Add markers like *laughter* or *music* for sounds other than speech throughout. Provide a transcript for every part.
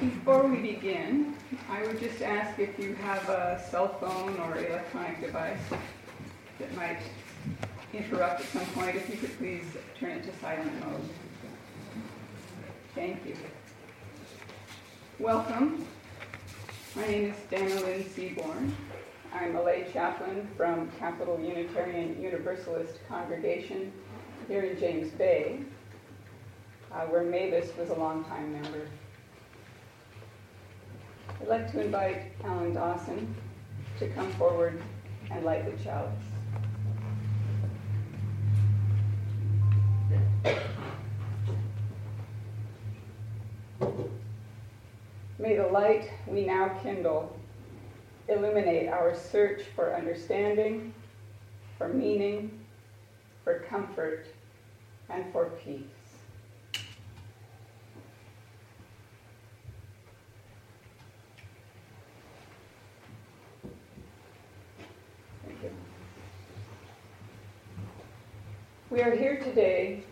Before we begin, I would just ask if you have a cell phone or electronic device that might interrupt at some point, if you could please turn it to silent mode. Thank you. Welcome. My name is Dana Lynn Seaborn. I'm a lay chaplain from Capital Unitarian Universalist Congregation here in James Bay, uh, where Mavis was a longtime member. I'd like to invite Alan Dawson to come forward and light the chalice. May the light we now kindle illuminate our search for understanding, for meaning, for comfort, and for peace. Thank you. We are here today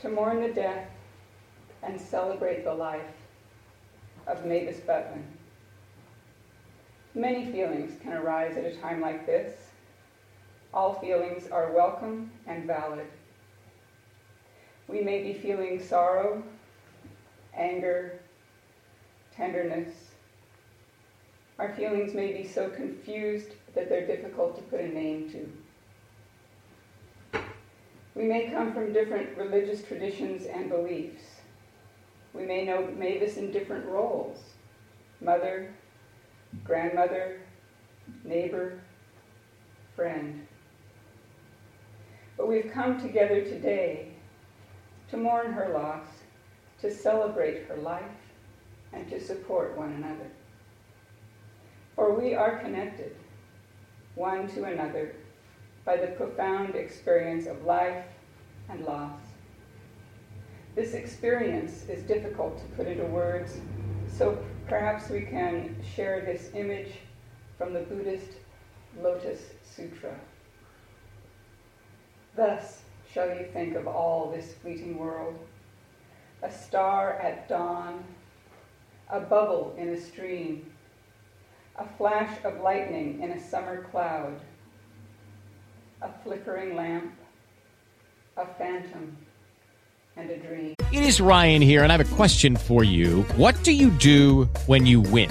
to mourn the death and celebrate the life of Mavis Buttman. Many feelings can arise at a time like this. All feelings are welcome and valid. We may be feeling sorrow, anger, tenderness. Our feelings may be so confused that they're difficult to put a name to. We may come from different religious traditions and beliefs. We may know Mavis in different roles mother, grandmother, neighbor, friend. But we've come together today to mourn her loss, to celebrate her life, and to support one another. For we are connected, one to another, by the profound experience of life and loss. This experience is difficult to put into words, so perhaps we can share this image from the Buddhist Lotus Sutra. Thus shall you think of all this fleeting world a star at dawn, a bubble in a stream, a flash of lightning in a summer cloud, a flickering lamp, a phantom and a dream. It is Ryan here, and I have a question for you. What do you do when you win?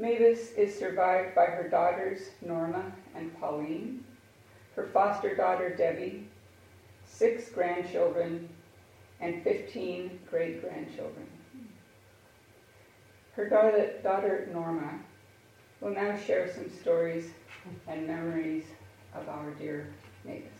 Mavis is survived by her daughters, Norma and Pauline, her foster daughter, Debbie, six grandchildren, and 15 great grandchildren. Her daughter, daughter, Norma, will now share some stories and memories of our dear Mavis.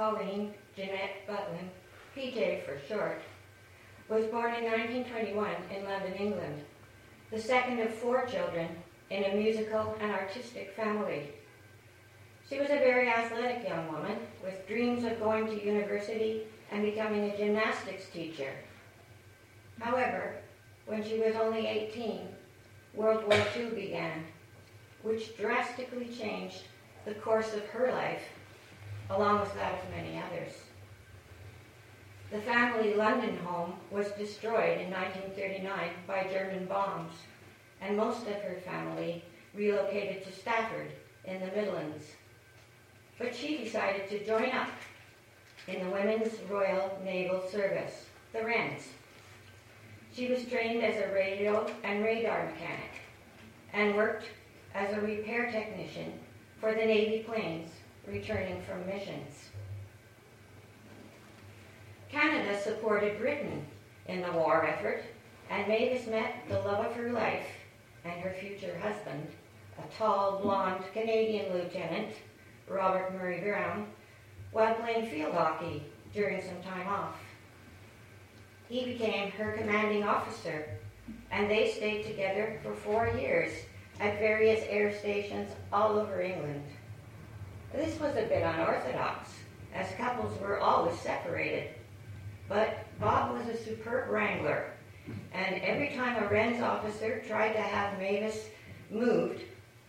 Pauline Jeanette Butlin, PJ for short, was born in 1921 in London, England, the second of four children in a musical and artistic family. She was a very athletic young woman with dreams of going to university and becoming a gymnastics teacher. However, when she was only 18, World War II began, which drastically changed the course of her life, along with that of many others. The family London home was destroyed in 1939 by German bombs, and most of her family relocated to Stafford in the Midlands. But she decided to join up in the Women's Royal Naval Service, the Wrens. She was trained as a radio and radar mechanic and worked as a repair technician for the Navy planes returning from missions. Canada supported Britain in the war effort, and Mavis met the love of her life and her future husband, a tall, blonde Canadian lieutenant, Robert Murray Brown, while playing field hockey during some time off. He became her commanding officer, and they stayed together for four years at various air stations all over England. This was a bit unorthodox, as couples were always separated. But Bob was a superb wrangler, and every time a Wren's officer tried to have Mavis moved,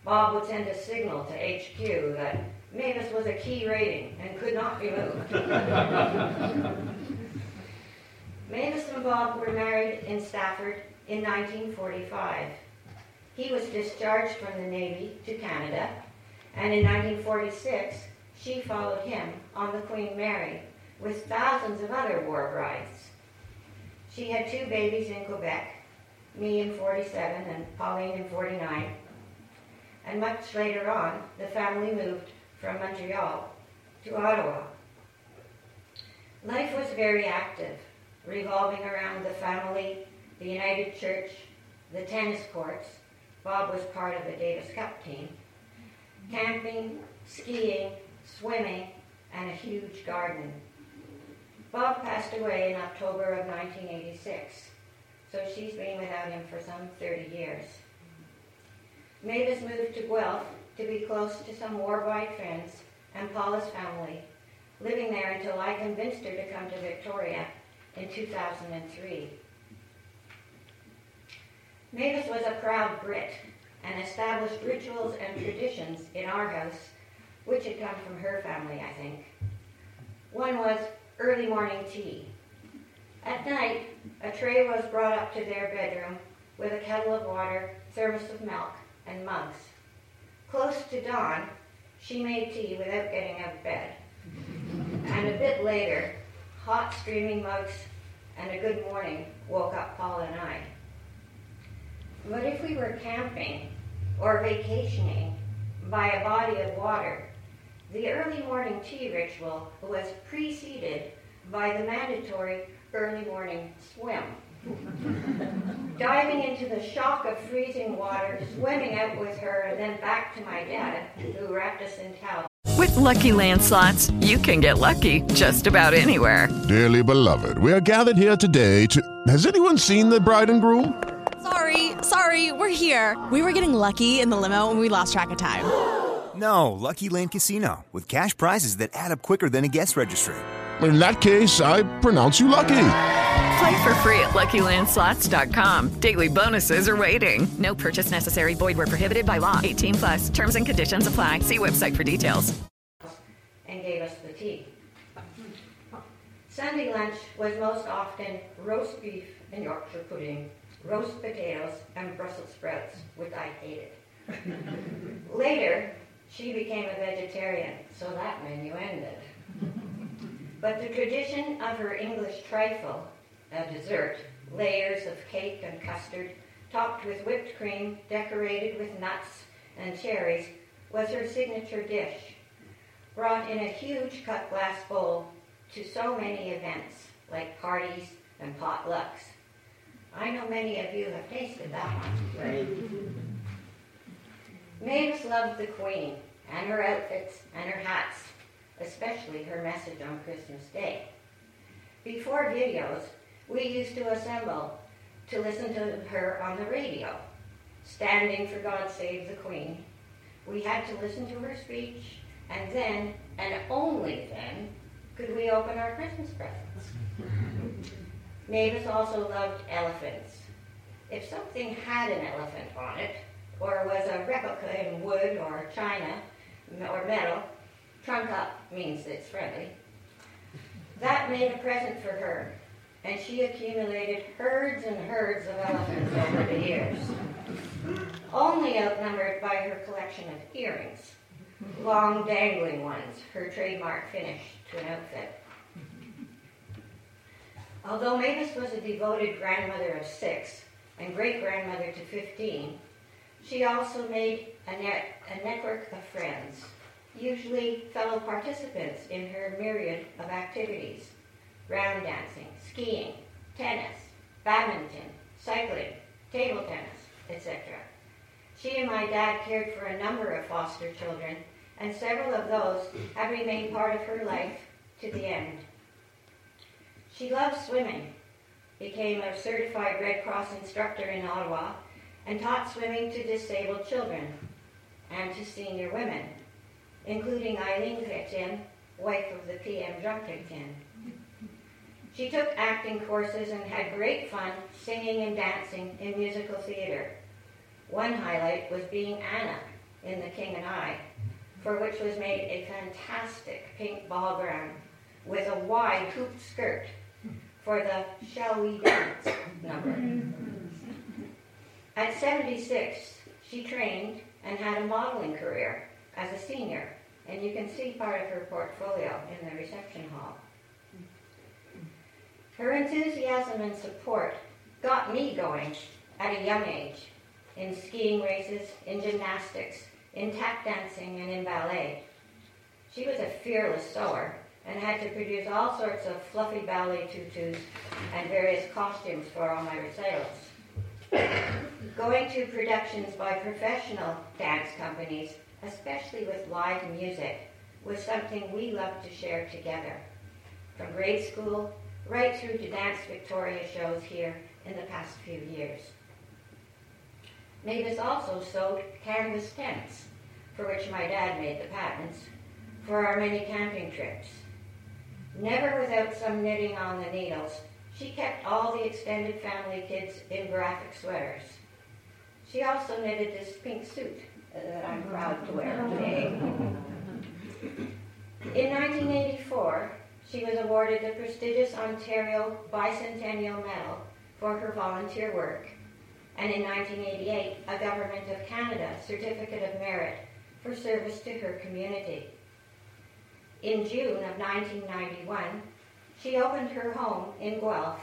Bob would send a signal to HQ that Mavis was a key rating and could not be moved. *laughs* Mavis and Bob were married in Stafford in 1945. He was discharged from the Navy to Canada, and in 1946 she followed him on the Queen Mary with thousands of other war brides. She had two babies in Quebec, me in 47 and Pauline in 49. And much later on, the family moved from Montreal to Ottawa. Life was very active, revolving around the family, the United Church, the tennis courts. Bob was part of the Davis Cup team. Camping, skiing, swimming, and a huge garden. Bob passed away in October of 1986, so she's been without him for some 30 years. Mavis moved to Guelph to be close to some war-wide friends and Paula's family, living there until I convinced her to come to Victoria in 2003. Mavis was a proud Brit and established rituals and traditions in our house, which had come from her family, I think. One was early morning tea. At night, a tray was brought up to their bedroom with a kettle of water, thermos of milk, and mugs. Close to dawn, she made tea without getting out of bed. And a bit later, hot streaming mugs and a good morning woke up Paula and I. But if we were camping or vacationing by a body of water, the early morning tea ritual was preceded by the mandatory early morning swim. *laughs* Diving into the shock of freezing water, swimming out with her, and then back to my dad, who wrapped us in towels. With Lucky Land slots, you can get lucky just about anywhere. Dearly beloved, we are gathered here today to. Has anyone seen the bride and groom? Sorry, sorry, we're here. We were getting lucky in the limo and we lost track of time. *gasps* No, Lucky Land Casino, with cash prizes that add up quicker than a guest registry. In that case, I pronounce you lucky. Play for free at LuckyLandSlots.com. Daily bonuses are waiting. No purchase necessary. Void where prohibited by law. 18 plus. Terms and conditions apply. See website for details. and gave us the tea. Sunday lunch was most often roast beef and Yorkshire pudding, roast potatoes, and Brussels sprouts, which I hated. *laughs* Later, she became a vegetarian, so that menu ended. But the tradition of her English trifle, a dessert, layers of cake and custard, topped with whipped cream, decorated with nuts and cherries, was her signature dish brought in a huge cut glass bowl to so many events, like parties and potlucks. I know many of you have tasted that one. Mavis loved the Queen and her outfits and her hats, especially her message on Christmas Day. Before videos, we used to assemble to listen to her on the radio, standing for God Save the Queen. We had to listen to her speech, and then, and only then, could we open our Christmas presents. Mavis also loved elephants. If something had an elephant on it, or was a replica in wood or china or metal, trunk up means it's friendly. That made a present for her, and she accumulated herds and herds of elephants over the years, only outnumbered by her collection of earrings, long dangling ones, her trademark finish to an outfit. Although Mavis was a devoted grandmother of six and great grandmother to 15, she also made a, net, a network of friends, usually fellow participants in her myriad of activities round dancing, skiing, tennis, badminton, cycling, table tennis, etc. She and my dad cared for a number of foster children, and several of those have remained part of her life to the end. She loved swimming, became a certified Red Cross instructor in Ottawa, and taught swimming to disabled children and to senior women, including Eileen Picton, wife of the PM Jean. She took acting courses and had great fun singing and dancing in musical theater. One highlight was being Anna in The King and I, for which was made a fantastic pink ball gown with a wide hooped skirt for the Shall We Dance number. At 76, she trained and had a modeling career as a senior, and you can see part of her portfolio in the reception hall. Her enthusiasm and support got me going at a young age in skiing races, in gymnastics, in tap dancing, and in ballet. She was a fearless sewer and had to produce all sorts of fluffy ballet tutus and various costumes for all my recitals. Going to productions by professional dance companies, especially with live music, was something we loved to share together. From grade school right through to Dance Victoria shows here in the past few years. Mavis also sewed canvas tents, for which my dad made the patents, for our many camping trips. Never without some knitting on the needles, she kept all the extended family kids in graphic sweaters. She also knitted this pink suit uh, that I'm proud to wear today. In 1984, she was awarded the prestigious Ontario Bicentennial Medal for her volunteer work, and in 1988, a Government of Canada Certificate of Merit for service to her community. In June of 1991, she opened her home in Guelph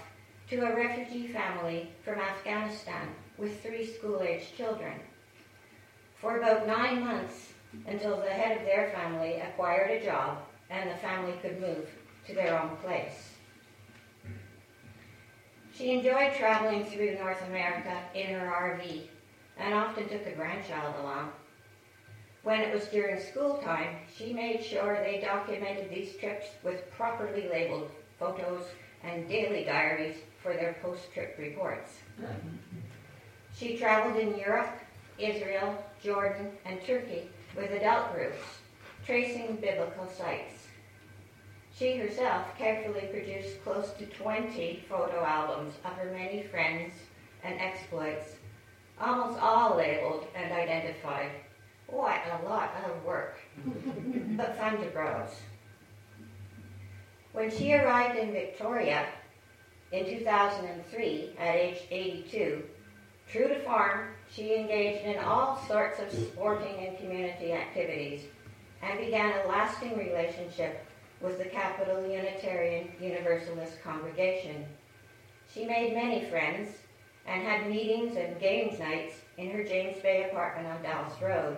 to a refugee family from Afghanistan with three school-aged children. For about nine months, until the head of their family acquired a job and the family could move to their own place. She enjoyed traveling through North America in her RV and often took a grandchild along. When it was during school time, she made sure they documented these trips with properly labeled photos and daily diaries for their post-trip reports. She traveled in Europe, Israel, Jordan, and Turkey with adult groups, tracing biblical sites. She herself carefully produced close to 20 photo albums of her many friends and exploits, almost all labeled and identified. Oh, what a lot of work, *laughs* but fun to browse. When she arrived in Victoria in 2003 at age 82, true to form, she engaged in all sorts of sporting and community activities and began a lasting relationship with the Capital Unitarian Universalist congregation. She made many friends and had meetings and games nights in her James Bay apartment on Dallas Road.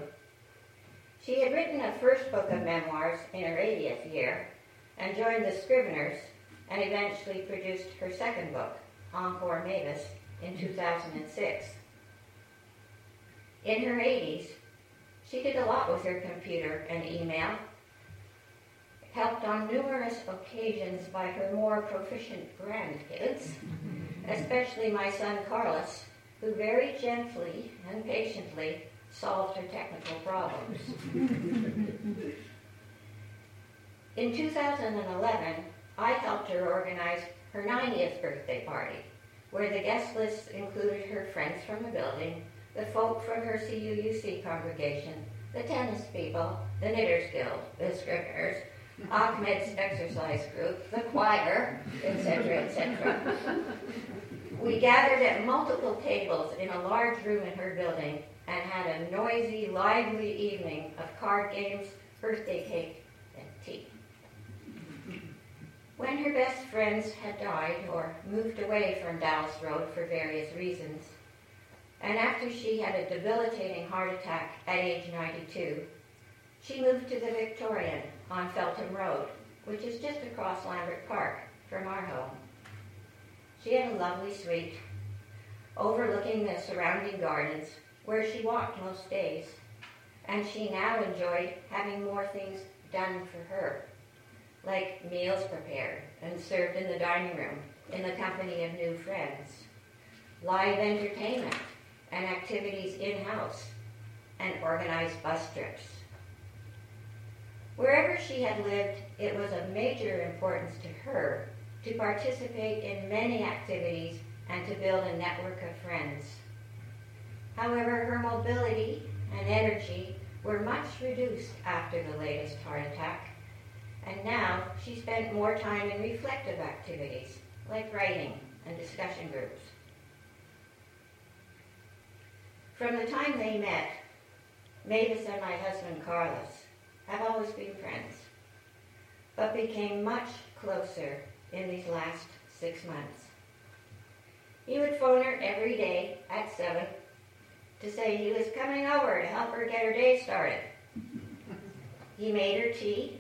She had written a first book of memoirs in her 80th year and joined the Scriveners and eventually produced her second book, Encore Mavis, in 2006. In her 80s, She did a lot with her computer and email, helped on numerous occasions by her more proficient grandkids, *laughs* especially my son Carlos, who very gently and patiently solved her technical problems. In 2011, I helped her organize her 90th birthday party, where the guest list included her friends from the building, the folk from her CUUC congregation, the tennis people, the Knitters Guild, the Scriveners, Ahmed's exercise group, the choir, etc., etc. We gathered at multiple tables in a large room in her building and had a noisy, lively evening of card games, birthday cake, and tea. When her best friends had died or moved away from Dallas Road for various reasons, and after she had a debilitating heart attack at age 92, she moved to the Victorian on Feltham Road, which is just across Lambrick Park from our home. She had a lovely suite overlooking the surrounding gardens where she walked most days, and she now enjoyed having more things done for her, like meals prepared and served in the dining room in the company of new friends, live entertainment and activities in-house, and organized bus trips. Wherever she had lived, it was of major importance to her to participate in many activities and to build a network of friends. However, her mobility and energy were much reduced after the latest heart attack, and now she spent more time in reflective activities like writing and discussion groups. From the time they met, Mavis and my husband Carlos have always been friends, but became much closer in these last six months. He would phone her every day at 7 to say he was coming over to help her get her day started. He made her tea.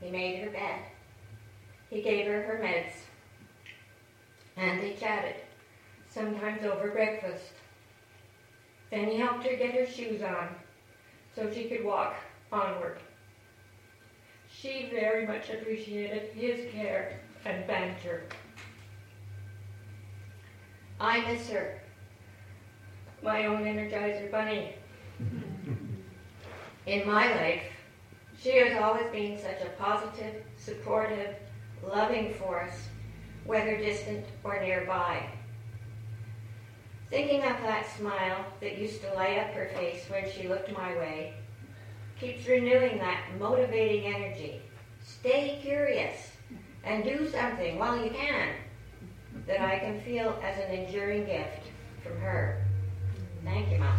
He made her bed. He gave her her meds. And they chatted, sometimes over breakfast. Then he helped her get her shoes on so she could walk onward. She very much appreciated his care and banter. I miss her, my own Energizer Bunny. In my life, she has always been such a positive, supportive, loving force, whether distant or nearby. Thinking of that smile that used to light up her face when she looked my way keeps renewing that motivating energy. Stay curious and do something while you can that I can feel as an enduring gift from her. Thank you, Mom.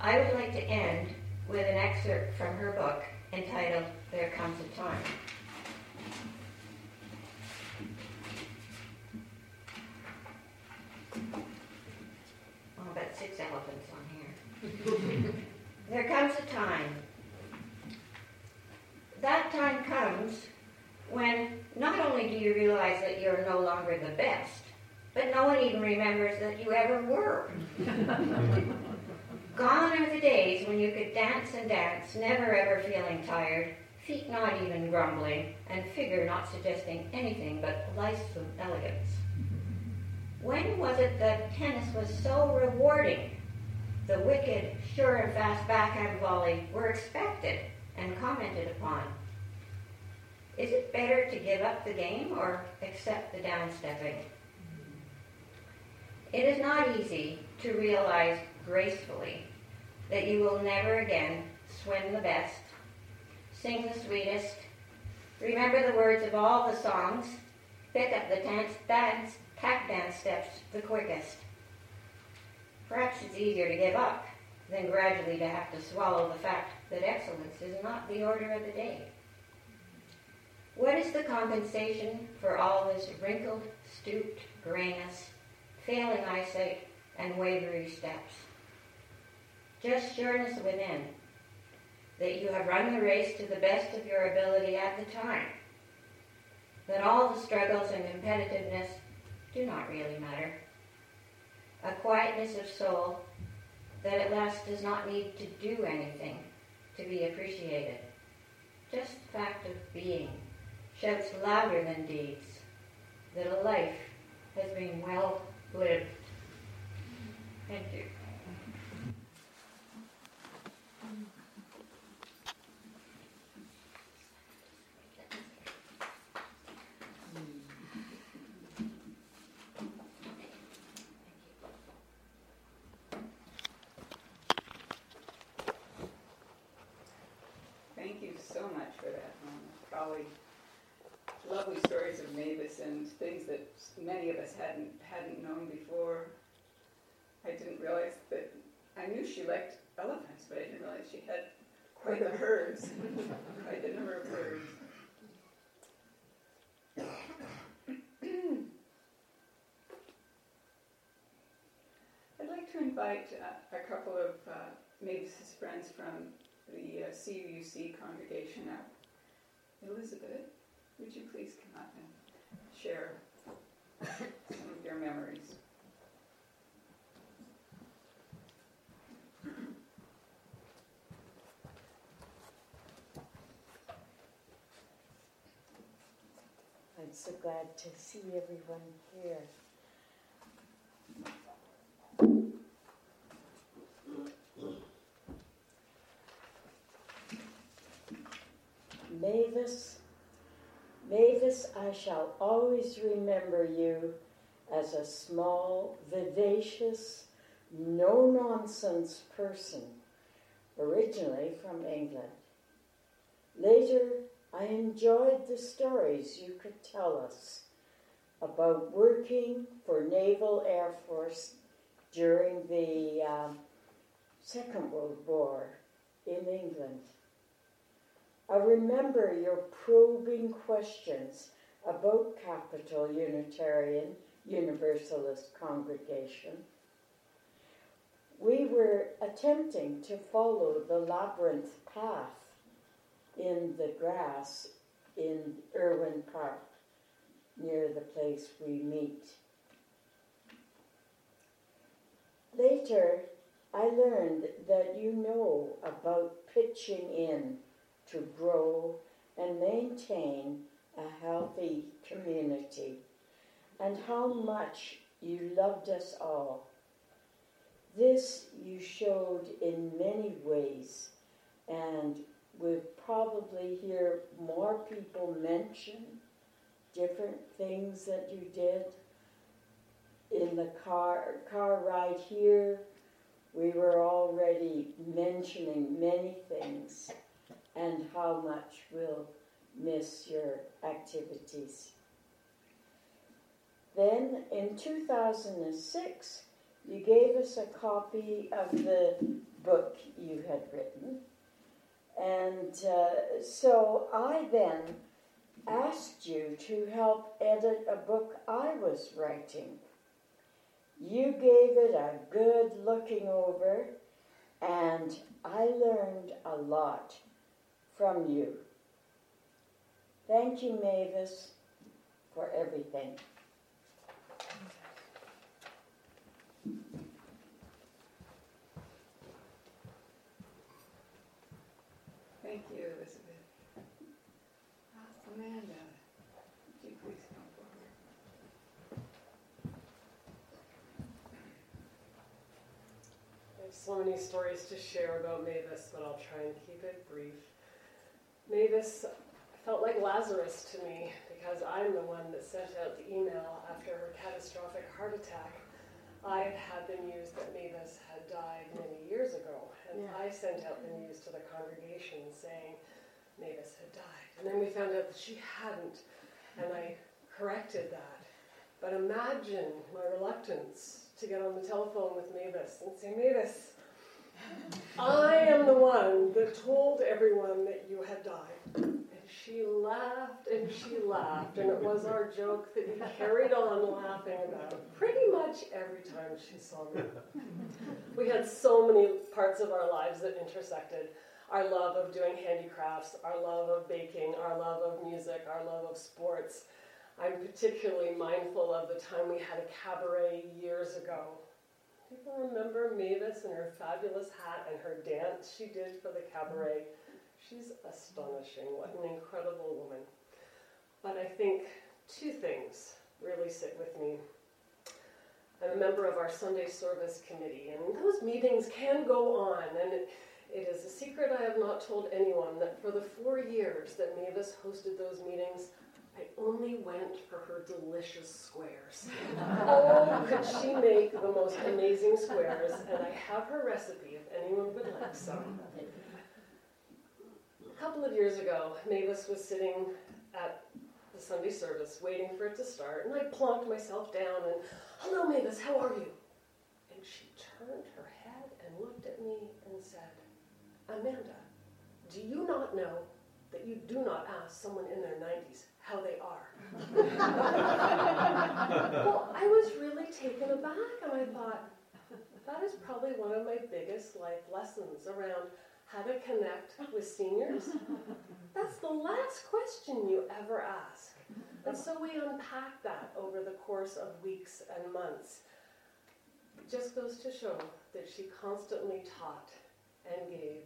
I would like to end with an excerpt from her book entitled There Comes a Time. Oh, about six elephants on here. *laughs* there comes a time. That time comes when not only do you realize that you're no longer the best, but no one even remembers that you ever were. *laughs* Gone are the days when you could dance and dance, never ever feeling tired, feet not even grumbling, and figure not suggesting anything but lifesome elegance. When was it that tennis was so rewarding? The wicked, sure and fast backhand volley were expected and commented upon. Is it better to give up the game or accept the downstepping? It is not easy to realize gracefully that you will never again swim the best, sing the sweetest, remember the words of all the songs, pick up the dance, dance, tap dance steps the quickest. Perhaps it's easier to give up than gradually to have to swallow the fact that excellence is not the order of the day. What is the compensation for all this wrinkled, stooped grayness, failing eyesight, and wavery steps? Just sureness within, that you have run the race to the best of your ability at the time, that all the struggles and competitiveness do not really matter. A quietness of soul that at last does not need to do anything to be appreciated. Just the fact of being shouts louder than deeds that a life has been well lived. Thank you. Thank you so much for that, um, Probably lovely stories of Mavis and things that many of us hadn't hadn't known before. I didn't realize that I knew she liked elephants, but I didn't realize she had quite the herds, quite the number of herds. I'd like to invite uh, a couple of uh, Mavis's friends from the uh, CUUC congregation up. Elizabeth, would you please come up and share some of your memories? I'm so glad to see everyone here. Mavis, Mavis, I shall always remember you as a small, vivacious, no nonsense person, originally from England. Later, I enjoyed the stories you could tell us about working for Naval Air Force during the um, Second World War in England. I remember your probing questions about Capital Unitarian Universalist congregation. We were attempting to follow the labyrinth path in the grass in Irving Park near the place we meet. Later, I learned that you know about pitching in to grow and maintain a healthy community and how much you loved us all. This you showed in many ways, and we'll probably hear more people mention different things that you did. In the car, car ride here, we were already mentioning many things and how much we'll miss your activities. Then in 2006, you gave us a copy of the book you had written. And uh, so I then asked you to help edit a book I was writing. You gave it a good looking over, and I learned a lot from you. Thank you, Mavis, for everything. Thank you, Elizabeth. Uh, Amanda, would you please come forward? I have so many stories to share about Mavis, but I'll try and keep it brief. Mavis felt like Lazarus to me because I'm the one that sent out the email after her catastrophic heart attack. I had had the news that Mavis had died many years ago, and Yeah. I sent out the news to the congregation saying Mavis had died. And then we found out that she hadn't, and I corrected that. But imagine my reluctance to get on the telephone with Mavis and say, Mavis, I am the one that told everyone that you had died. And she laughed and she laughed, and it was our joke that you carried on laughing about pretty much every time she saw me. We had so many parts of our lives that intersected our love of doing handicrafts, our love of baking, our love of music, our love of sports. I'm particularly mindful of the time we had a cabaret years ago. People remember Mavis and her fabulous hat and her dance she did for the cabaret. She's astonishing. What an incredible woman. But I think two things really sit with me. I'm a member of our Sunday service committee, and those meetings can go on. And it, is a secret I have not told anyone that for the four years that Mavis hosted those meetings, I only went for her delicious squares. oh, could she make the most amazing squares? And I have her recipe if anyone would like some. A couple of years ago, Mavis was sitting at the Sunday service waiting for it to start, and I plonked myself down and, Hello, Mavis, how are you? And she turned her head and looked at me and said, Amanda, do you not know that you do not ask someone in their 90s how they are? well, I was really taken aback, and I thought, that is probably one of my biggest life lessons around how to connect with seniors. That's the last question you ever ask. And so we unpack that over the course of weeks and months. It just goes to show that she constantly taught and gave.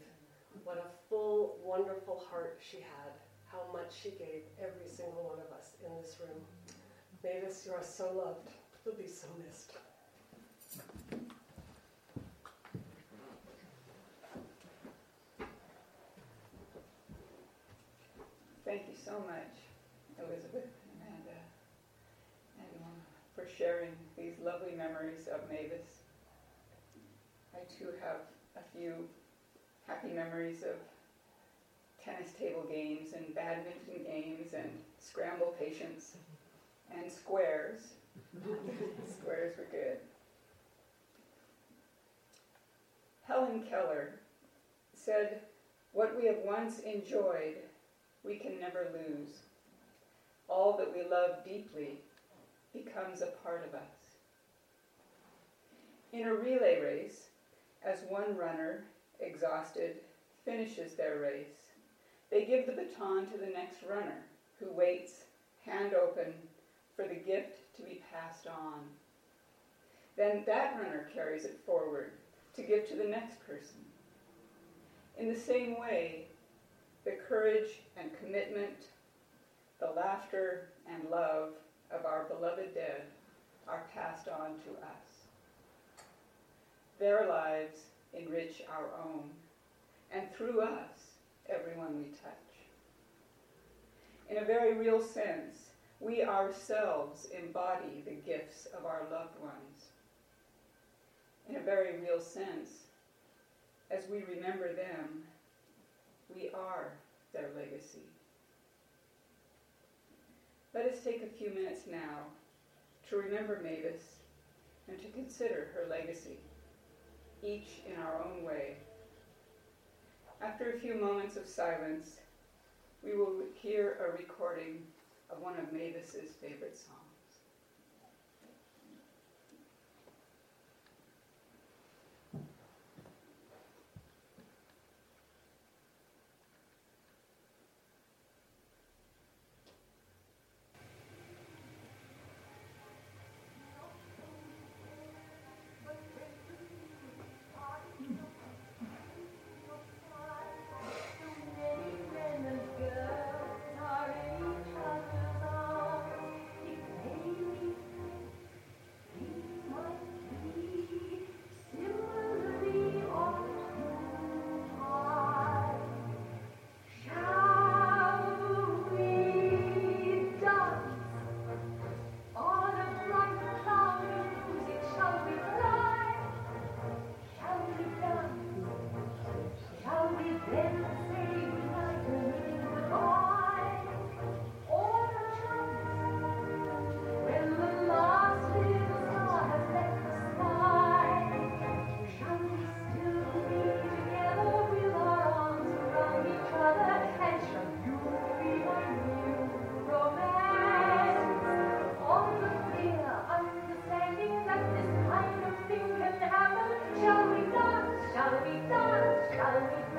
What a full, wonderful heart she had. How much she gave every single one of us in this room. Mavis, you are so loved. You'll be so missed. Thank you so much, Elizabeth and Amanda, and for sharing these lovely memories of Mavis. I too have a few happy memories of tennis table games and badminton games and scramble patience and squares. *laughs* squares were good. Helen Keller said, What we have once enjoyed, we can never lose. All that we love deeply becomes a part of us. In a relay race, as one runner, exhausted, finishes their race, they give the baton to the next runner, who waits, hand open, for the gift to be passed on. Then that runner carries it forward to give to the next person. In the same way, the courage and commitment, the laughter and love of our beloved dead are passed on to us. Their lives enrich our own, and through us, everyone we touch. In a very real sense, we ourselves embody the gifts of our loved ones. In a very real sense, as we remember them, we are their legacy. Let us take a few minutes now to remember Mavis and to consider her legacy, each in our own way. After a few moments of silence, we will hear a recording of one of Mavis's favorite songs. Hallelujah.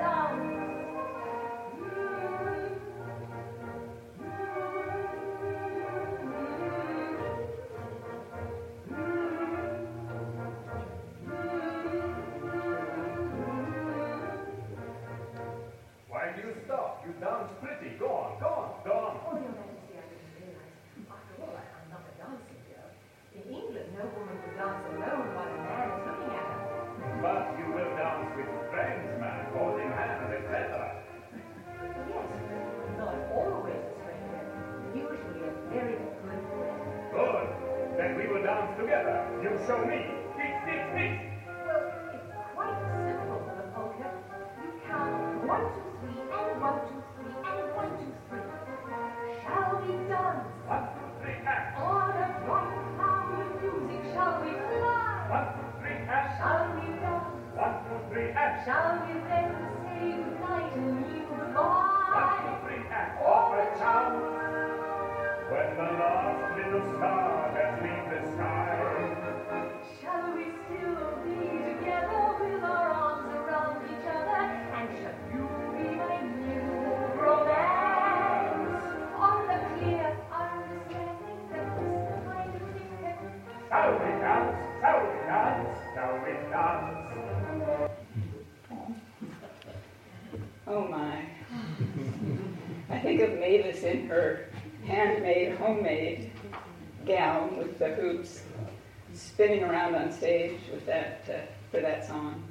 Spinning around on stage with that uh, for that song.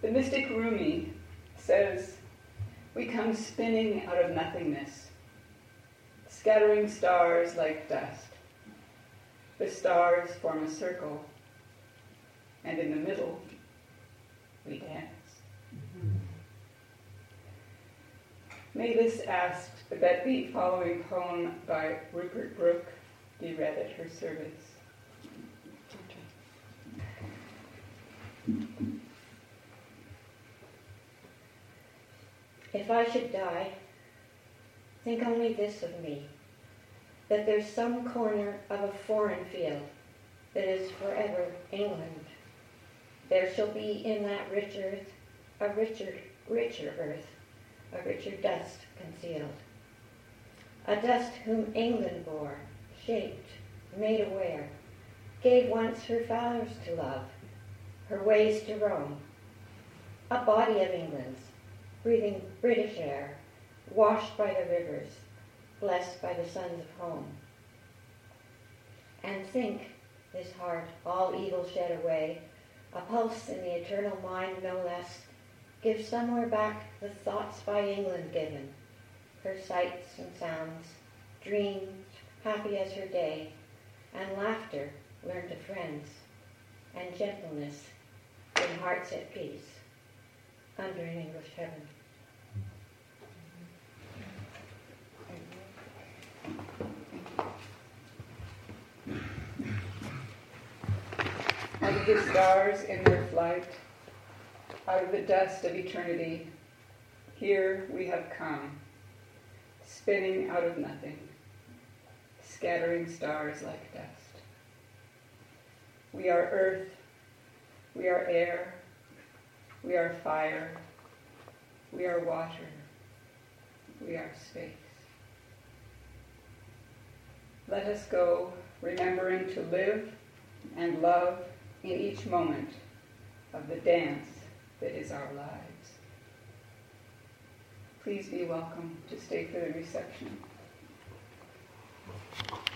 The mystic Rumi says, "We come spinning out of nothingness, scattering stars like dust. The stars form a circle, and in the middle, we dance." Mavis asked that the following poem by Rupert Brooke be read at her service. If I should die, think only this of me that there's some corner of a foreign field that is forever England. There shall be in that rich earth a richer, richer earth, a richer dust concealed. A dust whom England bore, shaped, made aware, gave once her fathers to love, her ways to roam. A body of England's, breathing British air, washed by the rivers, blessed by the suns of home. And think, this heart, all evil shed away, a pulse in the eternal mind no less, give somewhere back the thoughts by England given, her sights and sounds, dreams happy as her day, and laughter learned of friends, and gentleness in hearts at peace, under an English heaven. Out of the stars in their flight, out of the dust of eternity, here we have come, spinning out of nothing, scattering stars like dust. We are earth, we are air, we are fire, we are water, we are space. Let us go, remembering to live and love in each moment of the dance that is our lives. Please be welcome to stay for the reception. Thank you.